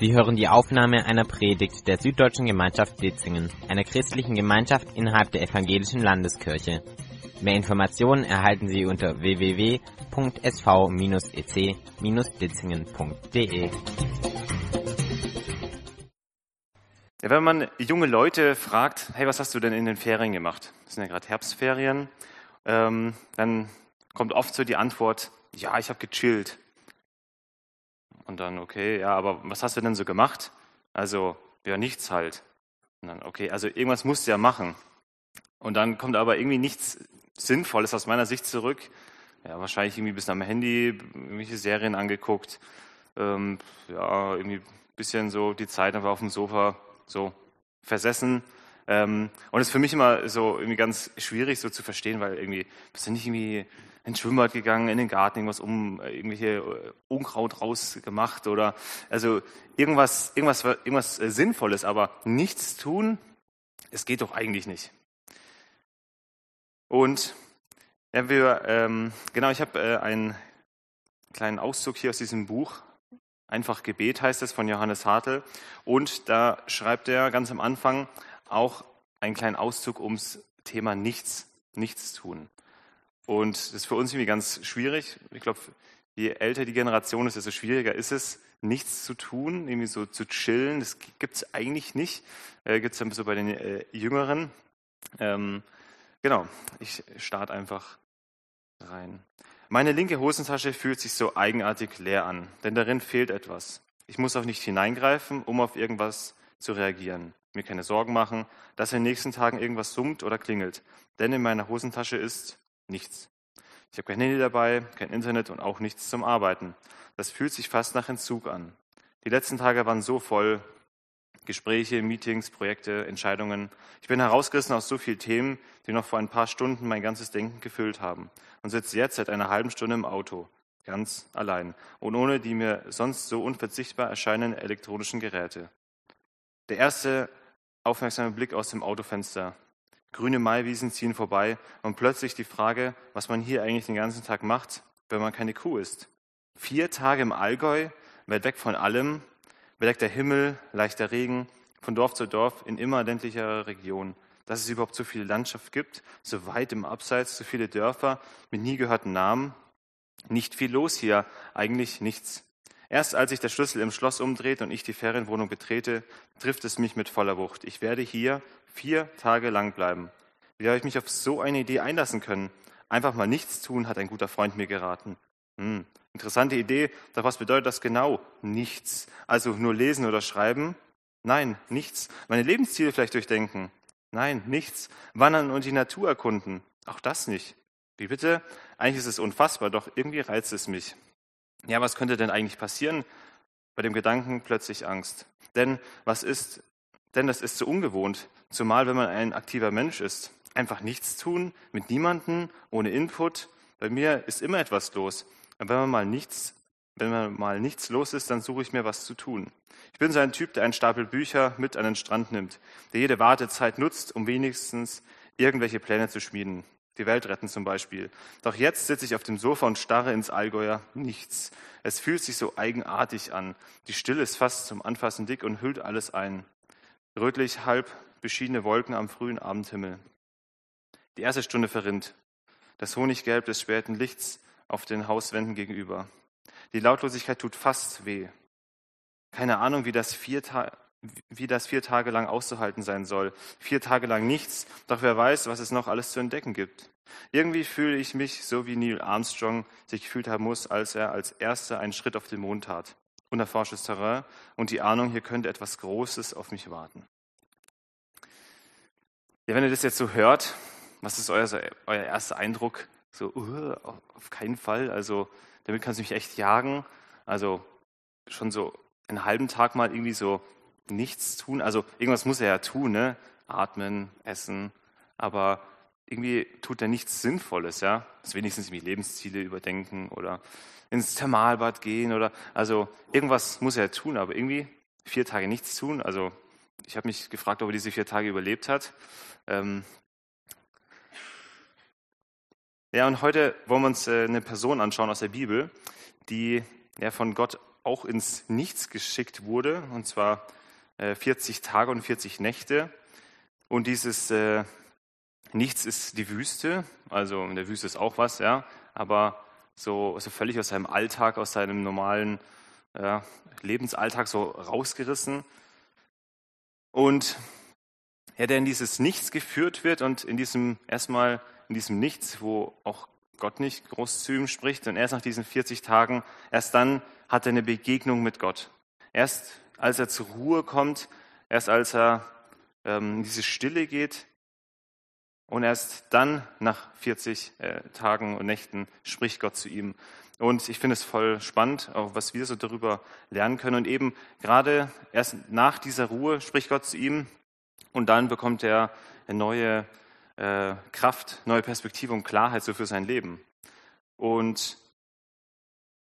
Sie hören die Aufnahme einer Predigt der Süddeutschen Gemeinschaft Ditzingen, einer christlichen Gemeinschaft innerhalb der Evangelischen Landeskirche. Mehr Informationen erhalten Sie unter www.sv-ec-ditzingen.de. Wenn man junge Leute fragt, hey, was hast du denn in den Ferien gemacht? Das sind ja gerade Herbstferien. Ähm, dann kommt oft so die Antwort, ja, ich habe gechillt. Und dann, okay, ja, aber was hast du denn so gemacht? Also, ja, nichts halt. Und dann, okay, also irgendwas musst du ja machen. Und dann kommt aber irgendwie nichts Sinnvolles aus meiner Sicht zurück. Ja, wahrscheinlich irgendwie bis am Handy, irgendwelche Serien angeguckt. Ähm, ja, irgendwie ein bisschen so die Zeit einfach auf dem Sofa so versessen. Ähm, und es ist für mich immer so irgendwie ganz schwierig so zu verstehen, weil irgendwie bist du nicht irgendwie ins Schwimmbad gegangen, in den Garten, irgendwas um, äh, irgendwelche äh, Unkraut rausgemacht oder also irgendwas, irgendwas, irgendwas äh, Sinnvolles, aber nichts tun, es geht doch eigentlich nicht. Und ja, wir, ähm, genau, ich habe äh, einen kleinen Auszug hier aus diesem Buch. Einfach Gebet heißt es von Johannes Hartl. Und da schreibt er ganz am Anfang auch einen kleinen Auszug ums Thema Nichts, Nichts tun. Und das ist für uns irgendwie ganz schwierig. Ich glaube, je älter die Generation ist, desto schwieriger ist es, nichts zu tun, irgendwie so zu chillen. Das gibt es eigentlich nicht. Äh, gibt es dann so bei den äh, Jüngeren. Ähm, genau, ich starte einfach rein. Meine linke Hosentasche fühlt sich so eigenartig leer an, denn darin fehlt etwas. Ich muss auch nicht hineingreifen, um auf irgendwas zu reagieren. Mir keine Sorgen machen, dass in den nächsten Tagen irgendwas summt oder klingelt, denn in meiner Hosentasche ist nichts. Ich habe kein Handy dabei, kein Internet und auch nichts zum Arbeiten. Das fühlt sich fast nach Entzug an. Die letzten Tage waren so voll. Gespräche, Meetings, Projekte, Entscheidungen. Ich bin herausgerissen aus so vielen Themen, die noch vor ein paar Stunden mein ganzes Denken gefüllt haben und sitze jetzt seit einer halben Stunde im Auto, ganz allein und ohne die mir sonst so unverzichtbar erscheinenden elektronischen Geräte. Der erste aufmerksame Blick aus dem Autofenster. Grüne Maiwiesen ziehen vorbei und plötzlich die Frage, was man hier eigentlich den ganzen Tag macht, wenn man keine Kuh ist. Vier Tage im Allgäu, weit weg von allem, bedeckter Himmel, leichter Regen, von Dorf zu Dorf in immer ländlicherer Region. Dass es überhaupt so viele Landschaft gibt, so weit im Abseits, so viele Dörfer mit nie gehörten Namen. Nicht viel los hier, eigentlich nichts. Erst als sich der Schlüssel im Schloss umdreht und ich die Ferienwohnung betrete, trifft es mich mit voller Wucht. Ich werde hier vier Tage lang bleiben. Wie habe ich mich auf so eine Idee einlassen können? Einfach mal nichts tun, hat ein guter Freund mir geraten. Hm, interessante Idee, doch was bedeutet das genau? Nichts. Also nur lesen oder schreiben? Nein, nichts. Meine Lebensziele vielleicht durchdenken? Nein, nichts. Wandern und die Natur erkunden? Auch das nicht. Wie bitte? Eigentlich ist es unfassbar, doch irgendwie reizt es mich. Ja, was könnte denn eigentlich passieren? Bei dem Gedanken plötzlich Angst. Denn was ist, denn das ist so ungewohnt, zumal wenn man ein aktiver Mensch ist. Einfach nichts tun, mit niemanden, ohne Input. Bei mir ist immer etwas los. Und wenn man mal nichts, wenn man mal nichts los ist, dann suche ich mir was zu tun. Ich bin so ein Typ, der einen Stapel Bücher mit an den Strand nimmt, der jede Wartezeit nutzt, um wenigstens irgendwelche Pläne zu schmieden. Die Welt retten zum Beispiel. Doch jetzt sitze ich auf dem Sofa und starre ins Allgäuer. Nichts. Es fühlt sich so eigenartig an. Die Stille ist fast zum Anfassen dick und hüllt alles ein. Rötlich halb beschiedene Wolken am frühen Abendhimmel. Die erste Stunde verrinnt. Das Honiggelb des späten Lichts auf den Hauswänden gegenüber. Die Lautlosigkeit tut fast weh. Keine Ahnung, wie das vier, wie das vier Tage lang auszuhalten sein soll. Vier Tage lang nichts, doch wer weiß, was es noch alles zu entdecken gibt. Irgendwie fühle ich mich so, wie Neil Armstrong sich gefühlt haben muss, als er als Erster einen Schritt auf den Mond tat. Unerforschtes Terrain und die Ahnung, hier könnte etwas Großes auf mich warten. Ja, wenn ihr das jetzt so hört, was ist euer, euer erster Eindruck? So, uh, auf keinen Fall. Also, damit kannst du mich echt jagen. Also, schon so einen halben Tag mal irgendwie so nichts tun. Also, irgendwas muss er ja tun, ne? Atmen, essen. Aber irgendwie tut er nichts Sinnvolles, ja? Das wenigstens irgendwie Lebensziele überdenken oder ins Thermalbad gehen oder, also, irgendwas muss er tun, aber irgendwie vier Tage nichts tun. Also, ich habe mich gefragt, ob er diese vier Tage überlebt hat. Ähm, ja, und heute wollen wir uns äh, eine Person anschauen aus der Bibel, die ja, von Gott auch ins Nichts geschickt wurde, und zwar 40 äh, Tage und 40 Nächte. Und dieses äh, Nichts ist die Wüste, also in der Wüste ist auch was, ja, aber so, so völlig aus seinem Alltag, aus seinem normalen ja, Lebensalltag so rausgerissen. Und ja, der in dieses Nichts geführt wird und in diesem, erstmal in diesem Nichts, wo auch Gott nicht groß zu ihm spricht, und erst nach diesen 40 Tagen, erst dann hat er eine Begegnung mit Gott. Erst als er zur Ruhe kommt, erst als er ähm, in diese Stille geht und erst dann nach 40 äh, Tagen und Nächten spricht Gott zu ihm. Und ich finde es voll spannend, auch was wir so darüber lernen können. Und eben gerade erst nach dieser Ruhe spricht Gott zu ihm und dann bekommt er eine neue äh, Kraft, neue Perspektive und Klarheit so für sein Leben. Und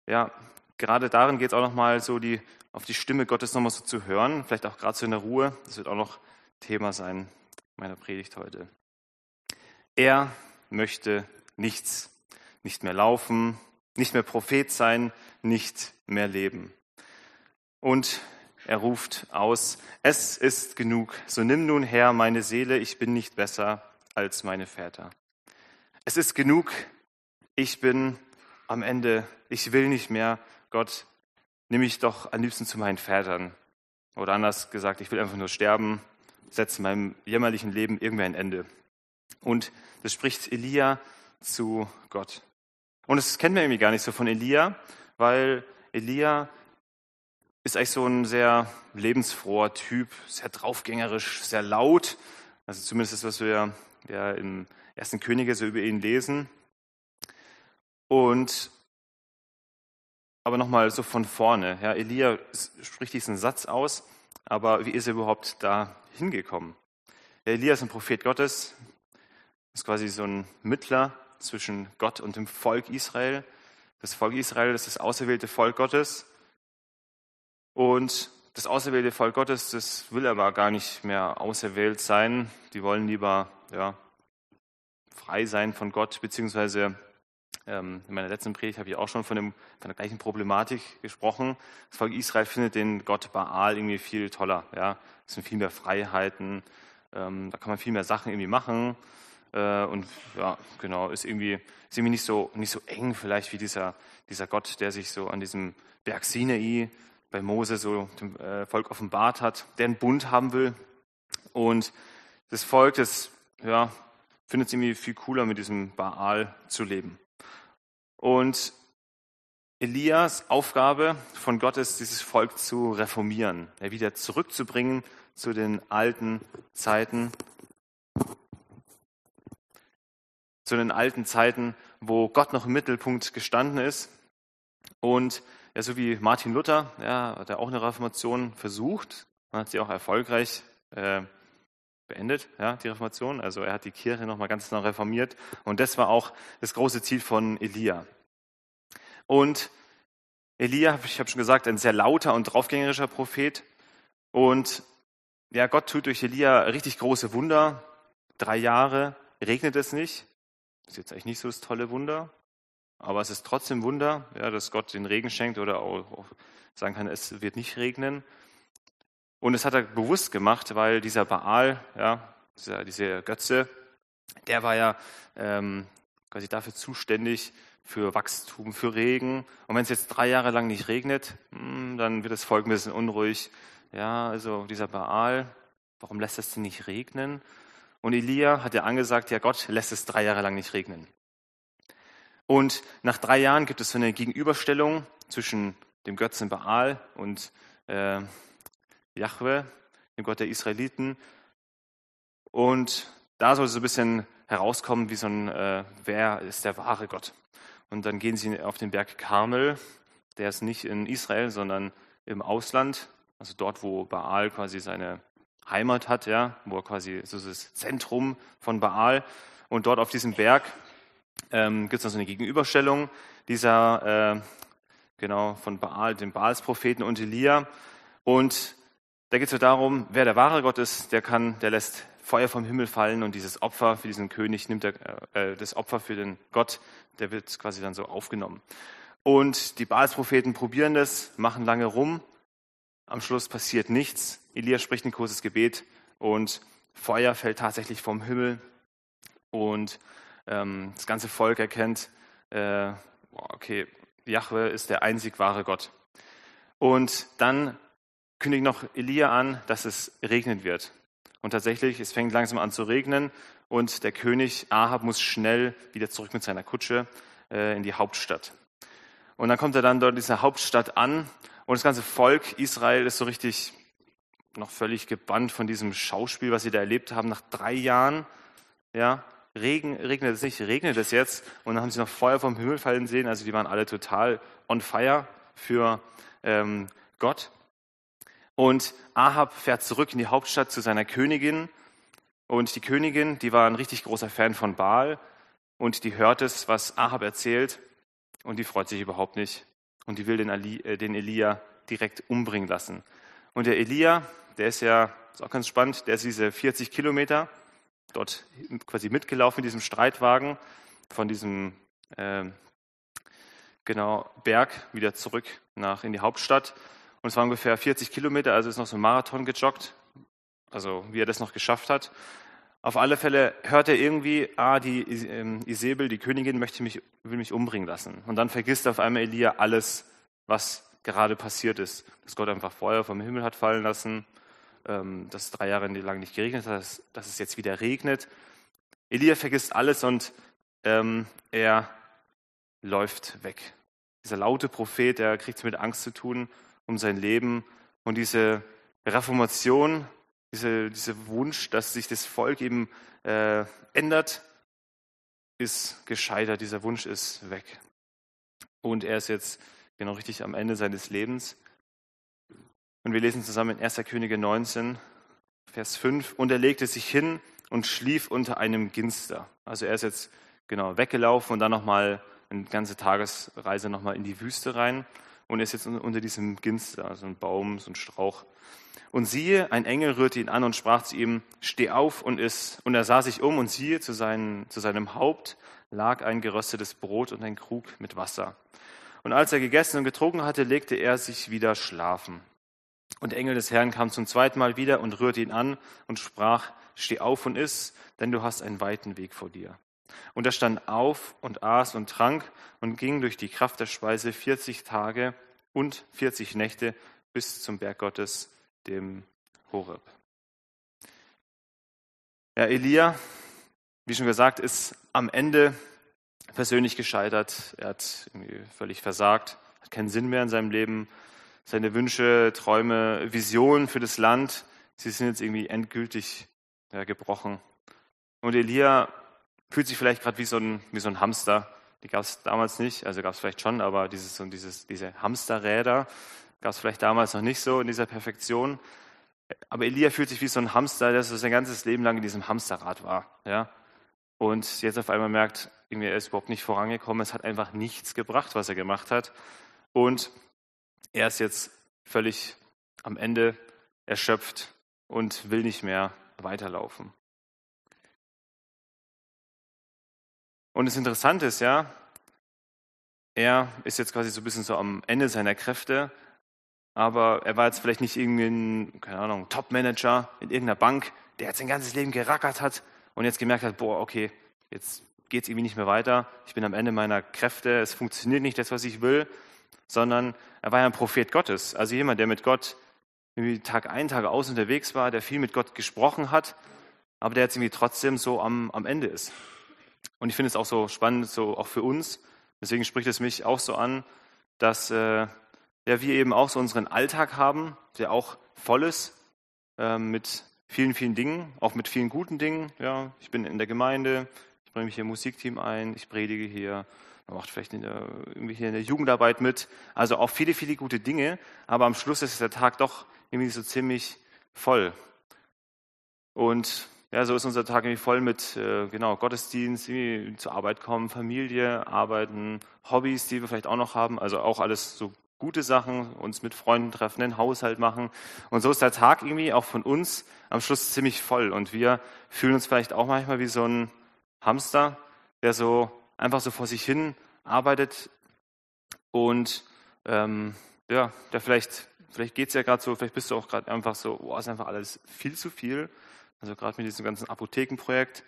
ja, gerade darin geht es auch nochmal so die, auf die Stimme Gottes nochmal so zu hören, vielleicht auch gerade so in der Ruhe. Das wird auch noch Thema sein meiner Predigt heute. Er möchte nichts, nicht mehr laufen, nicht mehr Prophet sein, nicht mehr leben. Und er ruft aus, es ist genug, so nimm nun her meine Seele, ich bin nicht besser als meine Väter. Es ist genug, ich bin am Ende, ich will nicht mehr, Gott, nimm mich doch am liebsten zu meinen Vätern. Oder anders gesagt, ich will einfach nur sterben, setze meinem jämmerlichen Leben irgendwie ein Ende. Und das spricht Elia zu Gott. Und das kennen wir irgendwie gar nicht so von Elia, weil Elia ist eigentlich so ein sehr lebensfroher Typ, sehr draufgängerisch, sehr laut. Also zumindest das, was wir ja im ersten Könige so über ihn lesen. Und aber nochmal so von vorne. Ja, Elia spricht diesen Satz aus, aber wie ist er überhaupt da hingekommen? Ja, Elia ist ein Prophet Gottes, ist quasi so ein Mittler zwischen Gott und dem Volk Israel. Das Volk Israel ist das auserwählte Volk Gottes. Und das auserwählte Volk Gottes, das will aber gar nicht mehr auserwählt sein. Die wollen lieber ja, frei sein von Gott, beziehungsweise in meiner letzten Predigt habe ich auch schon von, dem, von der gleichen Problematik gesprochen. Das Volk Israel findet den Gott Baal irgendwie viel toller. Ja? Es sind viel mehr Freiheiten, ähm, da kann man viel mehr Sachen irgendwie machen. Äh, und ja, genau, ist irgendwie, ist irgendwie nicht, so, nicht so eng vielleicht wie dieser, dieser Gott, der sich so an diesem Berg Sinai bei Mose so dem äh, Volk offenbart hat, der einen Bund haben will. Und das Volk, das ja, findet es irgendwie viel cooler, mit diesem Baal zu leben. Und Elias Aufgabe von Gott ist, dieses Volk zu reformieren, wieder zurückzubringen zu den alten Zeiten, zu den alten Zeiten, wo Gott noch im Mittelpunkt gestanden ist. Und ja, so wie Martin Luther, ja, hat er auch eine Reformation versucht. Und hat sie auch erfolgreich äh, beendet, ja, die Reformation. Also er hat die Kirche nochmal ganz neu reformiert und das war auch das große Ziel von Elia. Und Elia, ich habe schon gesagt, ein sehr lauter und draufgängerischer Prophet. Und ja, Gott tut durch Elia richtig große Wunder. Drei Jahre regnet es nicht. Das ist jetzt eigentlich nicht so das tolle Wunder. Aber es ist trotzdem Wunder, ja, dass Gott den Regen schenkt oder auch sagen kann, es wird nicht regnen. Und es hat er bewusst gemacht, weil dieser Baal, ja, dieser, dieser Götze, der war ja ähm, quasi dafür zuständig für Wachstum, für Regen. Und wenn es jetzt drei Jahre lang nicht regnet, hm, dann wird das Volk ein bisschen unruhig. Ja, also dieser Baal, warum lässt es denn nicht regnen? Und Elia hat ja angesagt, ja Gott lässt es drei Jahre lang nicht regnen. Und nach drei Jahren gibt es so eine Gegenüberstellung zwischen dem Götzen Baal und äh, Jahwe, dem Gott der Israeliten. Und da soll so ein bisschen herauskommen, wie so ein, äh, wer ist der wahre Gott. Und dann gehen sie auf den Berg Karmel, der ist nicht in Israel, sondern im Ausland, also dort, wo Baal quasi seine Heimat hat, ja, wo er quasi so das Zentrum von Baal. Und dort auf diesem Berg ähm, gibt es also eine Gegenüberstellung dieser, äh, genau, von Baal, dem Baalspropheten und Elia. Und da geht es so darum, wer der wahre Gott ist, der kann, der lässt Feuer vom Himmel fallen und dieses Opfer für diesen König nimmt er, äh, das Opfer für den Gott, der wird quasi dann so aufgenommen. Und die Baalspropheten probieren das, machen lange rum. Am Schluss passiert nichts. Elia spricht ein kurzes Gebet und Feuer fällt tatsächlich vom Himmel. Und ähm, das ganze Volk erkennt, äh, okay, Jahwe ist der einzig wahre Gott. Und dann kündigt noch Elia an, dass es regnen wird. Und tatsächlich, es fängt langsam an zu regnen und der König Ahab muss schnell wieder zurück mit seiner Kutsche äh, in die Hauptstadt. Und dann kommt er dann dort in dieser Hauptstadt an und das ganze Volk Israel ist so richtig noch völlig gebannt von diesem Schauspiel, was sie da erlebt haben. Nach drei Jahren, ja, Regen, regnet es nicht, regnet es jetzt. Und dann haben sie noch Feuer vom Himmel fallen sehen. Also die waren alle total on fire für ähm, Gott. Und Ahab fährt zurück in die Hauptstadt zu seiner Königin. Und die Königin, die war ein richtig großer Fan von Baal. Und die hört es, was Ahab erzählt. Und die freut sich überhaupt nicht. Und die will den, Ali, äh, den Elia direkt umbringen lassen. Und der Elia, der ist ja, ist auch ganz spannend, der ist diese 40 Kilometer dort quasi mitgelaufen in diesem Streitwagen von diesem äh, genau Berg wieder zurück nach in die Hauptstadt. Und es war ungefähr 40 Kilometer, also ist noch so ein Marathon gejoggt. Also wie er das noch geschafft hat. Auf alle Fälle hört er irgendwie, ah, die ähm, Isabel, die Königin, möchte mich, will mich umbringen lassen. Und dann vergisst auf einmal Elia alles, was gerade passiert ist. Dass Gott einfach Feuer vom Himmel hat fallen lassen, ähm, dass es drei Jahre lang nicht geregnet hat, dass es jetzt wieder regnet. Elia vergisst alles und ähm, er läuft weg. Dieser laute Prophet, der kriegt es mit Angst zu tun um sein Leben. Und diese Reformation, diese, dieser Wunsch, dass sich das Volk eben äh, ändert, ist gescheitert. Dieser Wunsch ist weg. Und er ist jetzt genau richtig am Ende seines Lebens. Und wir lesen zusammen in 1. Könige 19, Vers 5. Und er legte sich hin und schlief unter einem Ginster. Also er ist jetzt genau weggelaufen und dann nochmal eine ganze Tagesreise nochmal in die Wüste rein und ist jetzt unter diesem Ginster, so ein Baum, so ein Strauch. Und siehe, ein Engel rührte ihn an und sprach zu ihm, steh auf und iss. Und er sah sich um und siehe, zu, seinen, zu seinem Haupt lag ein geröstetes Brot und ein Krug mit Wasser. Und als er gegessen und getrunken hatte, legte er sich wieder schlafen. Und der Engel des Herrn kam zum zweiten Mal wieder und rührte ihn an und sprach, steh auf und iss, denn du hast einen weiten Weg vor dir. Und er stand auf und aß und trank und ging durch die Kraft der Speise 40 Tage und 40 Nächte bis zum Berg Gottes, dem Horeb. Ja, Elia, wie schon gesagt, ist am Ende persönlich gescheitert. Er hat völlig versagt, hat keinen Sinn mehr in seinem Leben, seine Wünsche, Träume, Visionen für das Land, sie sind jetzt irgendwie endgültig ja, gebrochen. Und Elia fühlt sich vielleicht gerade wie, so ein, wie so ein Hamster. Die gab es damals nicht, also gab es vielleicht schon, aber dieses, so dieses, diese Hamsterräder gab es vielleicht damals noch nicht so in dieser Perfektion. Aber Elia fühlt sich wie so ein Hamster, der so sein ganzes Leben lang in diesem Hamsterrad war. Ja? Und jetzt auf einmal merkt, irgendwie, er ist überhaupt nicht vorangekommen. Es hat einfach nichts gebracht, was er gemacht hat. Und er ist jetzt völlig am Ende erschöpft und will nicht mehr weiterlaufen. Und das Interessante ist ja, er ist jetzt quasi so ein bisschen so am Ende seiner Kräfte, aber er war jetzt vielleicht nicht irgendwie ein, keine Ahnung, Top-Manager in irgendeiner Bank, der jetzt sein ganzes Leben gerackert hat und jetzt gemerkt hat, boah, okay, jetzt geht es irgendwie nicht mehr weiter, ich bin am Ende meiner Kräfte, es funktioniert nicht das, was ich will, sondern er war ja ein Prophet Gottes, also jemand, der mit Gott irgendwie Tag ein, Tag aus unterwegs war, der viel mit Gott gesprochen hat, aber der jetzt irgendwie trotzdem so am, am Ende ist. Und ich finde es auch so spannend, so auch für uns, deswegen spricht es mich auch so an, dass äh, ja, wir eben auch so unseren Alltag haben, der auch voll ist äh, mit vielen, vielen Dingen, auch mit vielen guten Dingen. Ja, ich bin in der Gemeinde, ich bringe mich hier im Musikteam ein, ich predige hier, man macht vielleicht in der, irgendwie hier in der Jugendarbeit mit. Also auch viele, viele gute Dinge, aber am Schluss ist der Tag doch irgendwie so ziemlich voll. Und ja, so ist unser Tag irgendwie voll mit äh, genau Gottesdienst, zur Arbeit kommen, Familie, arbeiten, Hobbys, die wir vielleicht auch noch haben. Also auch alles so gute Sachen, uns mit Freunden treffen, den Haushalt machen. Und so ist der Tag irgendwie auch von uns am Schluss ziemlich voll. Und wir fühlen uns vielleicht auch manchmal wie so ein Hamster, der so einfach so vor sich hin arbeitet Und ähm, ja, da vielleicht, vielleicht geht es ja gerade so, vielleicht bist du auch gerade einfach so, oh, ist einfach alles viel zu viel. Also gerade mit diesem ganzen Apothekenprojekt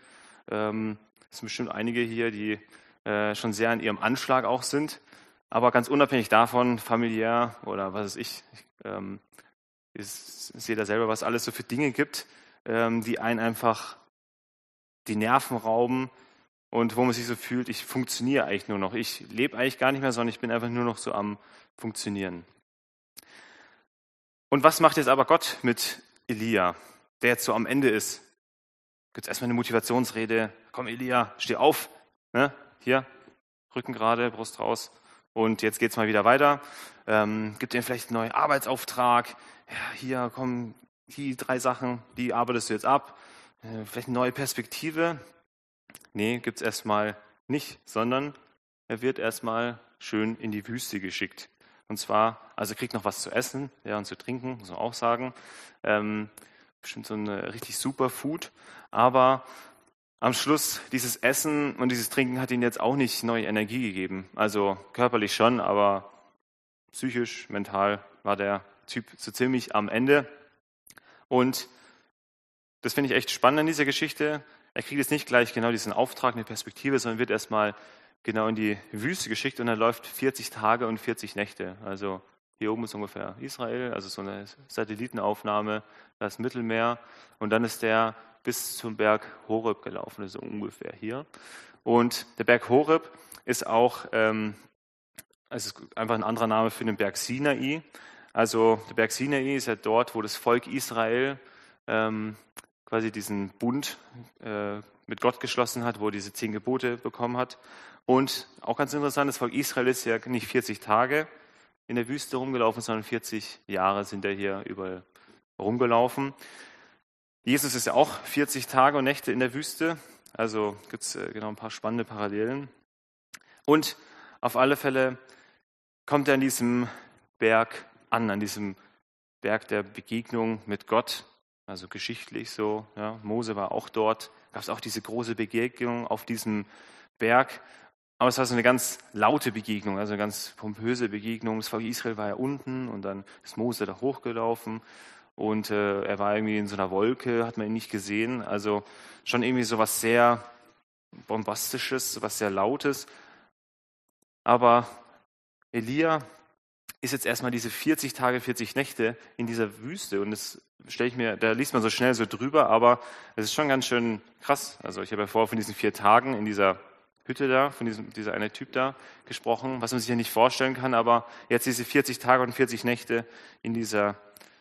ähm, es sind bestimmt einige hier, die äh, schon sehr an ihrem Anschlag auch sind. Aber ganz unabhängig davon, familiär oder was weiß ich, ich, ähm, ich sehe da selber, was alles so für Dinge gibt, ähm, die einen einfach die Nerven rauben und wo man sich so fühlt, ich funktioniere eigentlich nur noch. Ich lebe eigentlich gar nicht mehr, sondern ich bin einfach nur noch so am Funktionieren. Und was macht jetzt aber Gott mit Elia, der jetzt so am Ende ist? Gibt es erstmal eine Motivationsrede? Komm, Elia, steh auf. Ne? Hier, Rücken gerade, Brust raus. Und jetzt geht es mal wieder weiter. Ähm, gibt dir vielleicht einen neuen Arbeitsauftrag. Ja, hier kommen die drei Sachen, die arbeitest du jetzt ab. Äh, vielleicht eine neue Perspektive. Nee, gibt es erstmal nicht, sondern er wird erstmal schön in die Wüste geschickt. Und zwar, also kriegt noch was zu essen ja, und zu trinken, muss man auch sagen. Ähm, bestimmt so ein richtig super Food. Aber am Schluss dieses Essen und dieses Trinken hat ihn jetzt auch nicht neue Energie gegeben. Also körperlich schon, aber psychisch, mental war der Typ so ziemlich am Ende. Und das finde ich echt spannend an dieser Geschichte. Er kriegt jetzt nicht gleich genau diesen Auftrag, eine Perspektive, sondern wird erstmal genau in die Wüste geschickt und er läuft 40 Tage und 40 Nächte. Also hier oben ist ungefähr Israel, also so eine Satellitenaufnahme, das Mittelmeer. Und dann ist der bis zum Berg Horeb gelaufen, so ungefähr hier. Und der Berg Horeb ist auch, ähm, es ist einfach ein anderer Name für den Berg Sinai. Also der Berg Sinai ist ja dort, wo das Volk Israel ähm, quasi diesen Bund äh, mit Gott geschlossen hat, wo er diese zehn Gebote bekommen hat. Und auch ganz interessant, das Volk Israel ist ja nicht 40 Tage, in der Wüste rumgelaufen, sondern 40 Jahre sind er hier überall rumgelaufen. Jesus ist ja auch 40 Tage und Nächte in der Wüste, also gibt es äh, genau ein paar spannende Parallelen. Und auf alle Fälle kommt er an diesem Berg an, an diesem Berg der Begegnung mit Gott, also geschichtlich so. Ja. Mose war auch dort, gab es auch diese große Begegnung auf diesem Berg. Aber es war so eine ganz laute Begegnung, also eine ganz pompöse Begegnung. Das Volk Israel war ja unten und dann ist Mose da hochgelaufen und äh, er war irgendwie in so einer Wolke, hat man ihn nicht gesehen. Also schon irgendwie so was sehr Bombastisches, was sehr Lautes. Aber Elia ist jetzt erstmal diese 40 Tage, 40 Nächte in dieser Wüste und das stelle ich mir, da liest man so schnell so drüber, aber es ist schon ganz schön krass. Also ich habe ja vorher von diesen vier Tagen in dieser Hütte da, von diesem, dieser eine Typ da gesprochen, was man sich ja nicht vorstellen kann, aber jetzt diese 40 Tage und 40 Nächte in dieser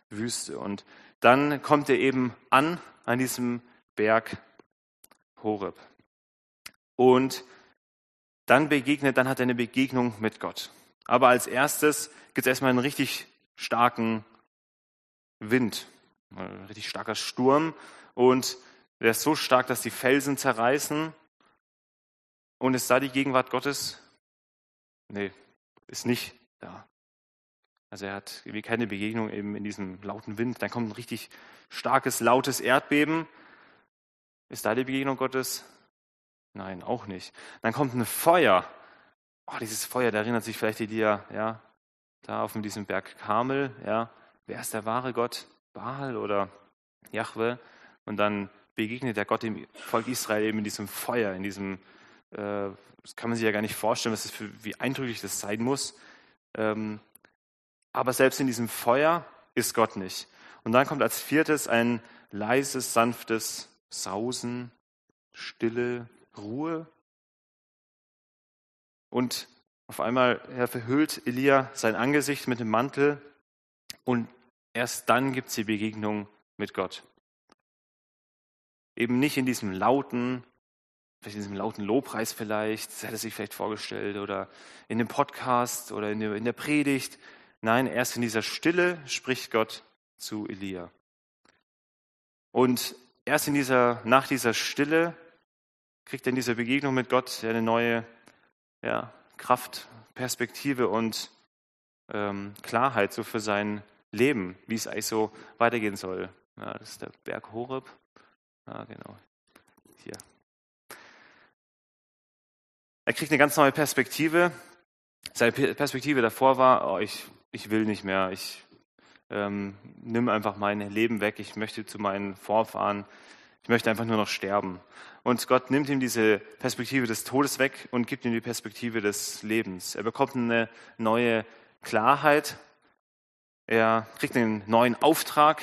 Wüste. Und dann kommt er eben an, an diesem Berg Horeb. Und dann begegnet, dann hat er eine Begegnung mit Gott. Aber als erstes gibt es erstmal einen richtig starken Wind, ein richtig starker Sturm. Und der ist so stark, dass die Felsen zerreißen und ist da die Gegenwart Gottes? Nee, ist nicht da. Also er hat irgendwie keine Begegnung eben in diesem lauten Wind. Dann kommt ein richtig starkes, lautes Erdbeben. Ist da die Begegnung Gottes? Nein, auch nicht. Dann kommt ein Feuer. Oh, dieses Feuer, da erinnert sich vielleicht Elia, ja, da auf diesem Berg Karmel, ja. Wer ist der wahre Gott? Baal oder Jahwe? Und dann begegnet der Gott dem Volk Israel eben in diesem Feuer, in diesem äh, das kann man sich ja gar nicht vorstellen, was das für, wie eindrücklich das sein muss. Ähm, aber selbst in diesem Feuer ist Gott nicht. Und dann kommt als viertes ein leises, sanftes Sausen, Stille, Ruhe. Und auf einmal er verhüllt Elia sein Angesicht mit dem Mantel und erst dann gibt es die Begegnung mit Gott. Eben nicht in diesem lauten, vielleicht in diesem lauten Lobpreis vielleicht, das hätte er sich vielleicht vorgestellt, oder in dem Podcast oder in der, in der Predigt. Nein, erst in dieser Stille spricht Gott zu Elia. Und erst in dieser, nach dieser Stille kriegt er in dieser Begegnung mit Gott eine neue ja, Kraft, Perspektive und ähm, Klarheit so für sein Leben, wie es eigentlich so weitergehen soll. Ja, das ist der Berg Horeb. Ja, genau. Hier. Er kriegt eine ganz neue Perspektive. Seine Perspektive davor war, oh, ich, ich will nicht mehr, ich ähm, nimm einfach mein Leben weg, ich möchte zu meinen Vorfahren, ich möchte einfach nur noch sterben. Und Gott nimmt ihm diese Perspektive des Todes weg und gibt ihm die Perspektive des Lebens. Er bekommt eine neue Klarheit, er kriegt einen neuen Auftrag,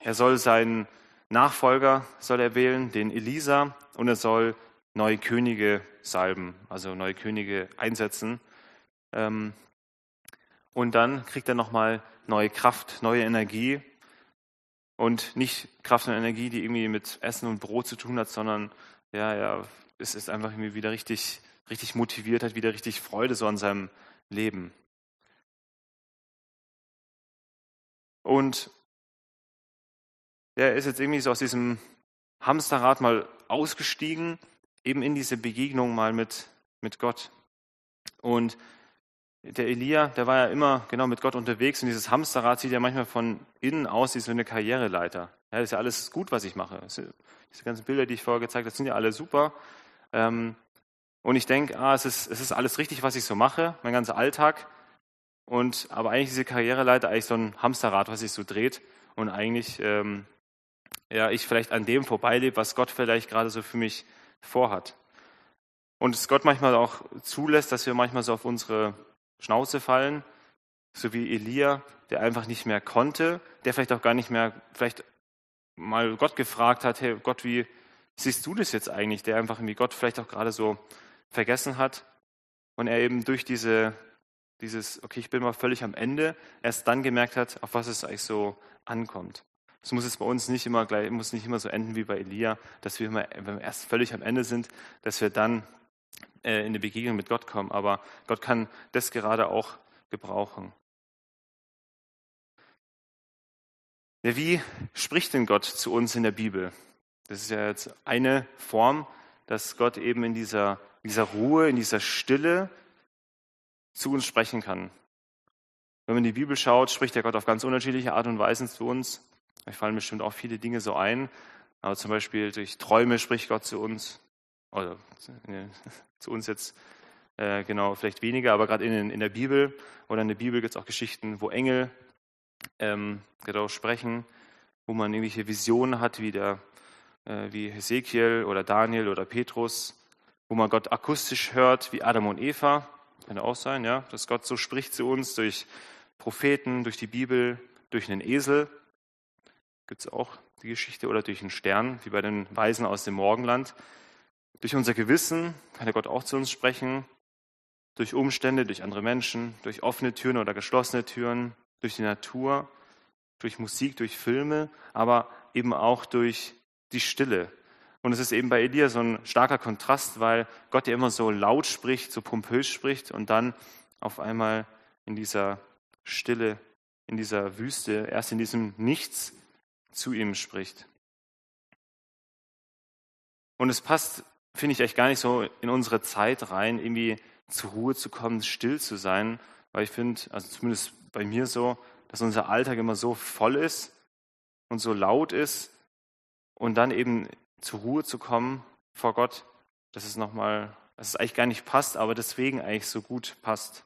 er soll seinen Nachfolger soll er wählen, den Elisa, und er soll neue Könige salben, also neue Könige einsetzen. Ähm, und dann kriegt er nochmal neue Kraft, neue Energie. Und nicht Kraft und Energie, die irgendwie mit Essen und Brot zu tun hat, sondern ja, ja, es ist einfach irgendwie wieder richtig, richtig motiviert, hat wieder richtig Freude so an seinem Leben. Und er ist jetzt irgendwie so aus diesem Hamsterrad mal ausgestiegen, eben in diese Begegnung mal mit, mit Gott. Und der Elia, der war ja immer genau mit Gott unterwegs und dieses Hamsterrad sieht ja manchmal von innen aus wie so eine Karriereleiter. Ja, das ist ja alles gut, was ich mache. Diese ganzen Bilder, die ich vorher gezeigt habe, sind ja alle super. Ähm, und ich denke, ah, es ist, es ist alles richtig, was ich so mache, mein ganzer Alltag. Und aber eigentlich diese Karriereleiter eigentlich so ein Hamsterrad, was sich so dreht und eigentlich ähm, ja ich vielleicht an dem vorbeilebe, was Gott vielleicht gerade so für mich vorhat. Und es Gott manchmal auch zulässt, dass wir manchmal so auf unsere Schnauze fallen, so wie Elia, der einfach nicht mehr konnte, der vielleicht auch gar nicht mehr, vielleicht mal Gott gefragt hat, hey Gott, wie siehst du das jetzt eigentlich, der einfach irgendwie Gott vielleicht auch gerade so vergessen hat und er eben durch diese, dieses, okay, ich bin mal völlig am Ende, erst dann gemerkt hat, auf was es eigentlich so ankommt. Es muss es bei uns nicht immer gleich, muss nicht immer so enden wie bei Elia, dass wir immer, wenn wir erst völlig am Ende sind, dass wir dann äh, in eine Begegnung mit Gott kommen. Aber Gott kann das gerade auch gebrauchen. Ja, wie spricht denn Gott zu uns in der Bibel? Das ist ja jetzt eine Form, dass Gott eben in dieser, dieser Ruhe, in dieser Stille zu uns sprechen kann. Wenn man in die Bibel schaut, spricht der Gott auf ganz unterschiedliche Art und Weisen zu uns. Euch fallen bestimmt auch viele Dinge so ein. Aber zum Beispiel durch Träume spricht Gott zu uns. Oder zu uns jetzt äh, genau vielleicht weniger, aber gerade in, in der Bibel oder in der Bibel gibt es auch Geschichten, wo Engel ähm, genau sprechen, wo man irgendwelche Visionen hat, wie, der, äh, wie Hesekiel oder Daniel oder Petrus, wo man Gott akustisch hört, wie Adam und Eva. Kann auch sein, ja, dass Gott so spricht zu uns durch Propheten, durch die Bibel, durch einen Esel. Gibt es auch die Geschichte oder durch einen Stern, wie bei den Weisen aus dem Morgenland. Durch unser Gewissen kann der Gott auch zu uns sprechen, durch Umstände, durch andere Menschen, durch offene Türen oder geschlossene Türen, durch die Natur, durch Musik, durch Filme, aber eben auch durch die Stille. Und es ist eben bei Elia so ein starker Kontrast, weil Gott ja immer so laut spricht, so pompös spricht und dann auf einmal in dieser Stille, in dieser Wüste, erst in diesem Nichts zu ihm spricht. Und es passt finde ich echt gar nicht so in unsere Zeit rein, irgendwie zur Ruhe zu kommen, still zu sein, weil ich finde, also zumindest bei mir so, dass unser Alltag immer so voll ist und so laut ist und dann eben zur Ruhe zu kommen vor Gott, dass es nochmal, dass es eigentlich gar nicht passt, aber deswegen eigentlich so gut passt,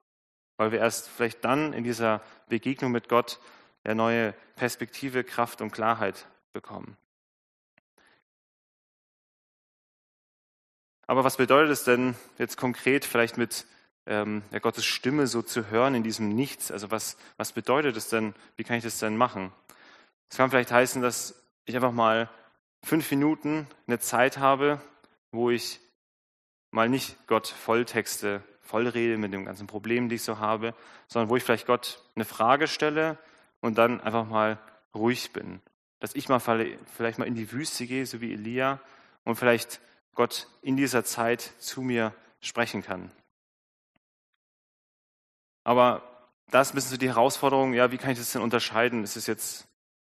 weil wir erst vielleicht dann in dieser Begegnung mit Gott eine neue Perspektive, Kraft und Klarheit bekommen. Aber was bedeutet es denn jetzt konkret vielleicht mit ähm, Gottes Stimme so zu hören in diesem Nichts? Also was, was bedeutet es denn? Wie kann ich das denn machen? Es kann vielleicht heißen, dass ich einfach mal fünf Minuten eine Zeit habe, wo ich mal nicht Gott Volltexte vollrede mit dem ganzen Problem, die ich so habe, sondern wo ich vielleicht Gott eine Frage stelle und dann einfach mal ruhig bin. Dass ich mal vielleicht mal in die Wüste gehe, so wie Elia, und vielleicht Gott in dieser Zeit zu mir sprechen kann. Aber da ist ein bisschen so die Herausforderung, ja, wie kann ich das denn unterscheiden? Ist es jetzt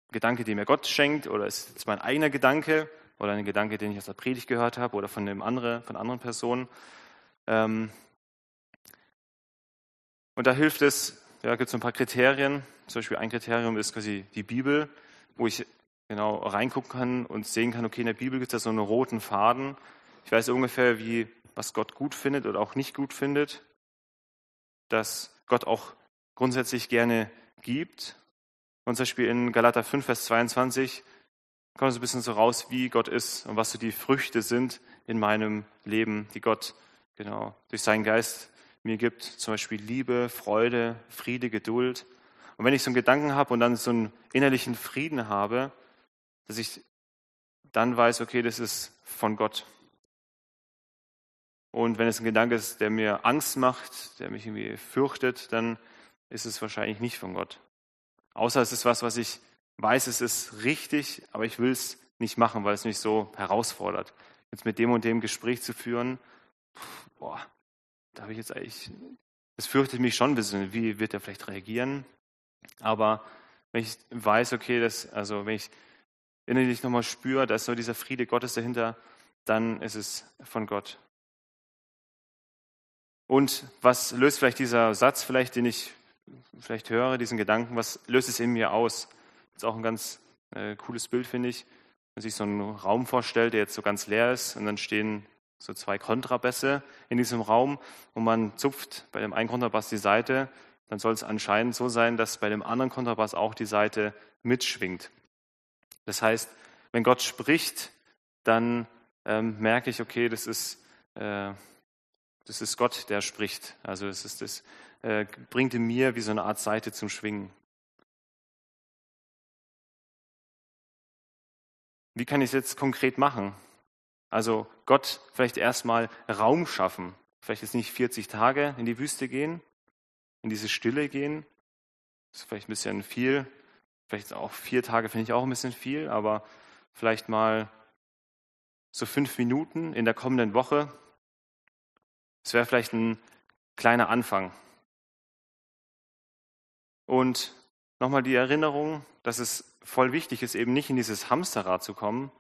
ein Gedanke, den mir Gott schenkt, oder ist es jetzt mein eigener Gedanke oder ein Gedanke, den ich aus der Predigt gehört habe oder von, dem andere, von anderen Personen? Ähm und da hilft es, ja, gibt es ein paar Kriterien. Zum Beispiel ein Kriterium ist quasi die Bibel, wo ich genau reingucken kann und sehen kann, okay, in der Bibel gibt es da so einen roten Faden. Ich weiß ungefähr, wie, was Gott gut findet oder auch nicht gut findet. dass Gott auch grundsätzlich gerne gibt. Und zum Beispiel in Galater 5, Vers 22 kommt so ein bisschen so raus, wie Gott ist und was so die Früchte sind in meinem Leben, die Gott genau durch seinen Geist mir gibt. Zum Beispiel Liebe, Freude, Friede, Geduld. Und wenn ich so einen Gedanken habe und dann so einen innerlichen Frieden habe, dass ich dann weiß, okay, das ist von Gott. Und wenn es ein Gedanke ist, der mir Angst macht, der mich irgendwie fürchtet, dann ist es wahrscheinlich nicht von Gott. Außer es ist was, was ich weiß, es ist richtig, aber ich will es nicht machen, weil es mich so herausfordert. Jetzt mit dem und dem Gespräch zu führen, boah, da habe ich jetzt eigentlich, das fürchtet mich schon ein bisschen, wie wird er vielleicht reagieren? Aber wenn ich weiß, okay, das, also wenn ich innerlich nochmal spüre, da ist so dieser Friede Gottes dahinter, dann ist es von Gott. Und was löst vielleicht dieser Satz, vielleicht den ich vielleicht höre, diesen Gedanken, was löst es in mir aus? Das ist auch ein ganz äh, cooles Bild, finde ich. Wenn man sich so einen Raum vorstellt, der jetzt so ganz leer ist und dann stehen so zwei Kontrabässe in diesem Raum und man zupft bei dem einen Kontrabass die Seite, dann soll es anscheinend so sein, dass bei dem anderen Kontrabass auch die Seite mitschwingt. Das heißt, wenn Gott spricht, dann ähm, merke ich, okay, das ist, äh, das ist Gott, der spricht. Also es ist das äh, bringt in mir wie so eine Art Seite zum Schwingen. Wie kann ich es jetzt konkret machen? Also Gott vielleicht erstmal Raum schaffen. Vielleicht jetzt nicht 40 Tage in die Wüste gehen, in diese Stille gehen. Das ist vielleicht ein bisschen viel. Vielleicht auch vier Tage finde ich auch ein bisschen viel, aber vielleicht mal so fünf Minuten in der kommenden Woche. Das wäre vielleicht ein kleiner Anfang. Und nochmal die Erinnerung, dass es voll wichtig ist, eben nicht in dieses Hamsterrad zu kommen.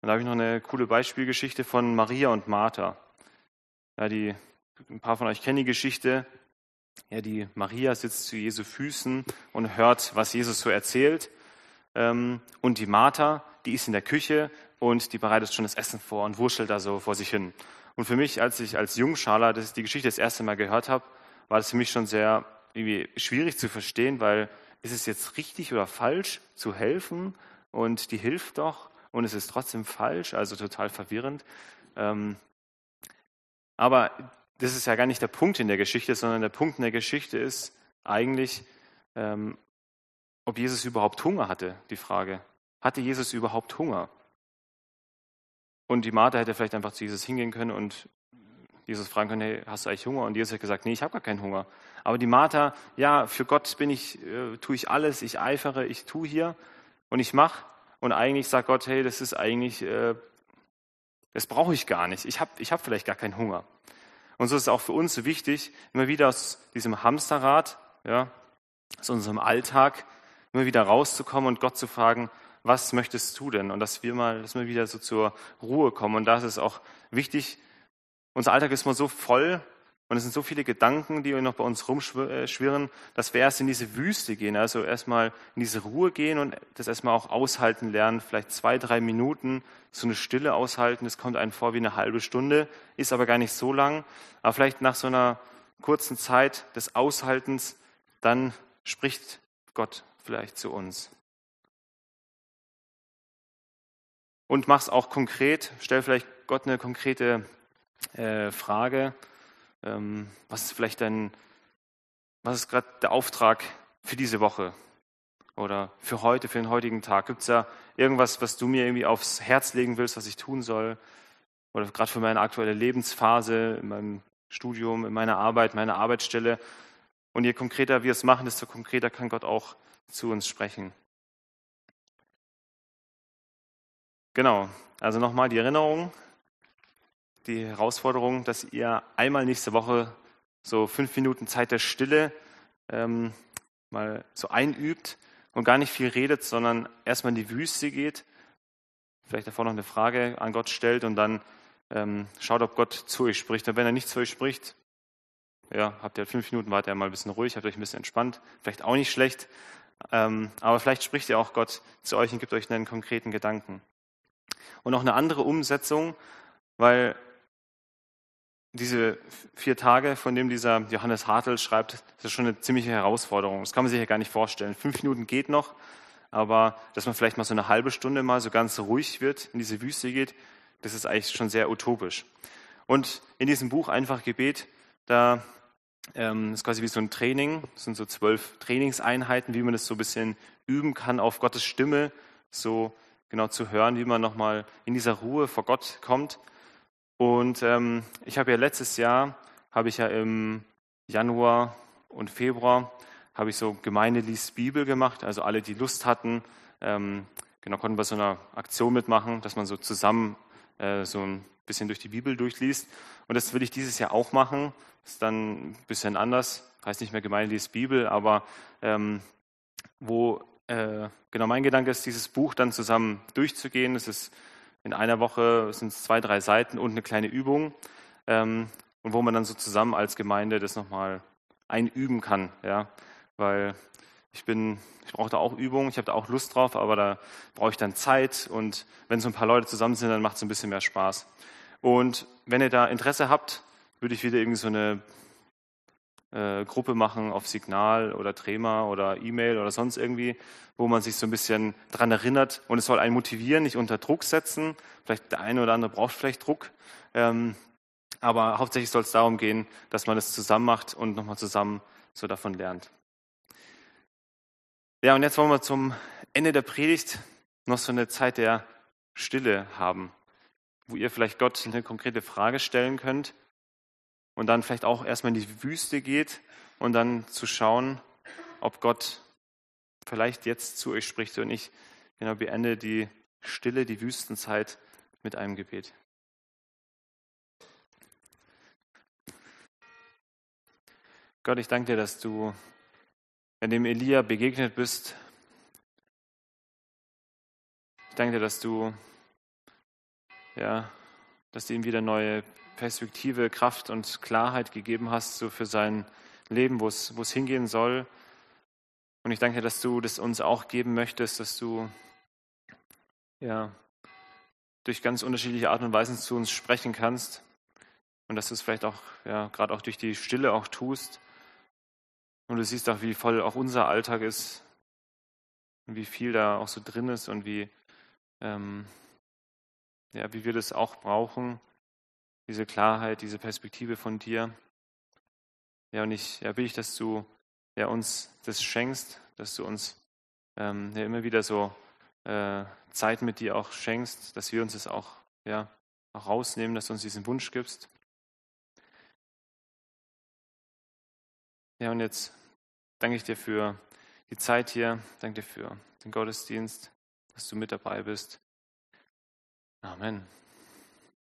Und da habe ich noch eine coole Beispielgeschichte von Maria und Martha. Ja, die, ein paar von euch kennen die Geschichte. Ja, die Maria sitzt zu Jesu Füßen und hört, was Jesus so erzählt. Ähm, und die Martha, die ist in der Küche und die bereitet schon das Essen vor und wurschtelt da so vor sich hin. Und für mich, als ich als Jungschaler die Geschichte das erste Mal gehört habe, war das für mich schon sehr irgendwie schwierig zu verstehen, weil ist es jetzt richtig oder falsch zu helfen und die hilft doch und es ist trotzdem falsch, also total verwirrend. Ähm, aber das ist ja gar nicht der Punkt in der Geschichte, sondern der Punkt in der Geschichte ist eigentlich, ähm, ob Jesus überhaupt Hunger hatte, die Frage. Hatte Jesus überhaupt Hunger? Und die Martha hätte vielleicht einfach zu Jesus hingehen können und Jesus fragen können, hey, hast du eigentlich Hunger? Und Jesus hat gesagt, nee, ich habe gar keinen Hunger. Aber die Martha, ja, für Gott bin ich, äh, tue ich alles, ich eifere, ich tue hier und ich mache. Und eigentlich sagt Gott, hey, das ist eigentlich, äh, das brauche ich gar nicht. Ich habe ich hab vielleicht gar keinen Hunger. Und so ist es auch für uns so wichtig, immer wieder aus diesem Hamsterrad, ja, aus unserem Alltag, immer wieder rauszukommen und Gott zu fragen, was möchtest du denn? Und dass wir mal, dass wir wieder so zur Ruhe kommen. Und da ist es auch wichtig, unser Alltag ist mal so voll und es sind so viele Gedanken, die noch bei uns rumschwirren, dass wir erst in diese Wüste gehen, also erstmal in diese Ruhe gehen und das erstmal auch aushalten lernen, vielleicht zwei, drei Minuten so eine Stille aushalten. Das kommt einem vor wie eine halbe Stunde, ist aber gar nicht so lang. Aber vielleicht nach so einer kurzen Zeit des Aushaltens, dann spricht Gott vielleicht zu uns. Und mach's auch konkret, stell vielleicht Gott eine konkrete äh, Frage, ähm, was ist vielleicht dein, was ist gerade der Auftrag für diese Woche oder für heute, für den heutigen Tag? Gibt es da irgendwas, was du mir irgendwie aufs Herz legen willst, was ich tun soll? Oder gerade für meine aktuelle Lebensphase, in meinem Studium, in meiner Arbeit, meiner Arbeitsstelle. Und je konkreter wir es machen, desto konkreter kann Gott auch zu uns sprechen. Genau, also nochmal die Erinnerung, die Herausforderung, dass ihr einmal nächste Woche so fünf Minuten Zeit der Stille ähm, mal so einübt und gar nicht viel redet, sondern erstmal in die Wüste geht, vielleicht davor noch eine Frage an Gott stellt und dann ähm, schaut, ob Gott zu euch spricht. Und wenn er nicht zu euch spricht, ja, habt ihr fünf Minuten, ihr mal ein bisschen ruhig, habt euch ein bisschen entspannt, vielleicht auch nicht schlecht, ähm, aber vielleicht spricht ja auch Gott zu euch und gibt euch einen konkreten Gedanken. Und noch eine andere Umsetzung, weil diese vier Tage, von dem dieser Johannes Hartl schreibt, das ist schon eine ziemliche Herausforderung. Das kann man sich ja gar nicht vorstellen. Fünf Minuten geht noch, aber dass man vielleicht mal so eine halbe Stunde mal so ganz ruhig wird, in diese Wüste geht, das ist eigentlich schon sehr utopisch. Und in diesem Buch Einfach Gebet, da ähm, ist quasi wie so ein Training, das sind so zwölf Trainingseinheiten, wie man das so ein bisschen üben kann, auf Gottes Stimme so genau zu hören, wie man nochmal in dieser Ruhe vor Gott kommt. Und ähm, ich habe ja letztes Jahr, habe ich ja im Januar und Februar, habe ich so Gemeinde liest Bibel gemacht. Also alle, die Lust hatten, ähm, genau, konnten bei so einer Aktion mitmachen, dass man so zusammen äh, so ein bisschen durch die Bibel durchliest. Und das will ich dieses Jahr auch machen. Ist dann ein bisschen anders. Heißt nicht mehr Gemeinde liest Bibel, aber ähm, wo äh, genau mein Gedanke ist, dieses Buch dann zusammen durchzugehen. Es ist in einer Woche sind es zwei, drei Seiten und eine kleine Übung. Ähm, und wo man dann so zusammen als Gemeinde das nochmal einüben kann. Ja? Weil ich bin, ich brauche da auch Übung, ich habe da auch Lust drauf, aber da brauche ich dann Zeit und wenn so ein paar Leute zusammen sind, dann macht es ein bisschen mehr Spaß. Und wenn ihr da Interesse habt, würde ich wieder irgendwie so eine äh, Gruppe machen auf Signal oder Trema oder E-Mail oder sonst irgendwie, wo man sich so ein bisschen dran erinnert und es soll einen motivieren, nicht unter Druck setzen. Vielleicht der eine oder andere braucht vielleicht Druck, ähm, aber hauptsächlich soll es darum gehen, dass man es zusammen macht und nochmal zusammen so davon lernt. Ja, und jetzt wollen wir zum Ende der Predigt noch so eine Zeit der Stille haben, wo ihr vielleicht Gott eine konkrete Frage stellen könnt und dann vielleicht auch erstmal in die Wüste geht und dann zu schauen, ob Gott vielleicht jetzt zu euch spricht und ich genau beende die Stille, die Wüstenzeit mit einem Gebet. Gott, ich danke dir, dass du dem Elia begegnet bist. Ich danke dir, dass du ja, dass du ihm wieder neue Perspektive, Kraft und Klarheit gegeben hast, so für sein Leben, wo es, wo es hingehen soll. Und ich danke, dass du das uns auch geben möchtest, dass du ja, durch ganz unterschiedliche Arten und Weisen zu uns sprechen kannst und dass du es vielleicht auch, ja, gerade auch durch die Stille auch tust. Und du siehst auch, wie voll auch unser Alltag ist und wie viel da auch so drin ist und wie, ähm, ja, wie wir das auch brauchen diese Klarheit, diese Perspektive von dir. Ja, und ich ja, ich, dass du ja, uns das schenkst, dass du uns ähm, ja, immer wieder so äh, Zeit mit dir auch schenkst, dass wir uns das auch, ja, auch rausnehmen, dass du uns diesen Wunsch gibst. Ja, und jetzt danke ich dir für die Zeit hier, danke dir für den Gottesdienst, dass du mit dabei bist. Amen.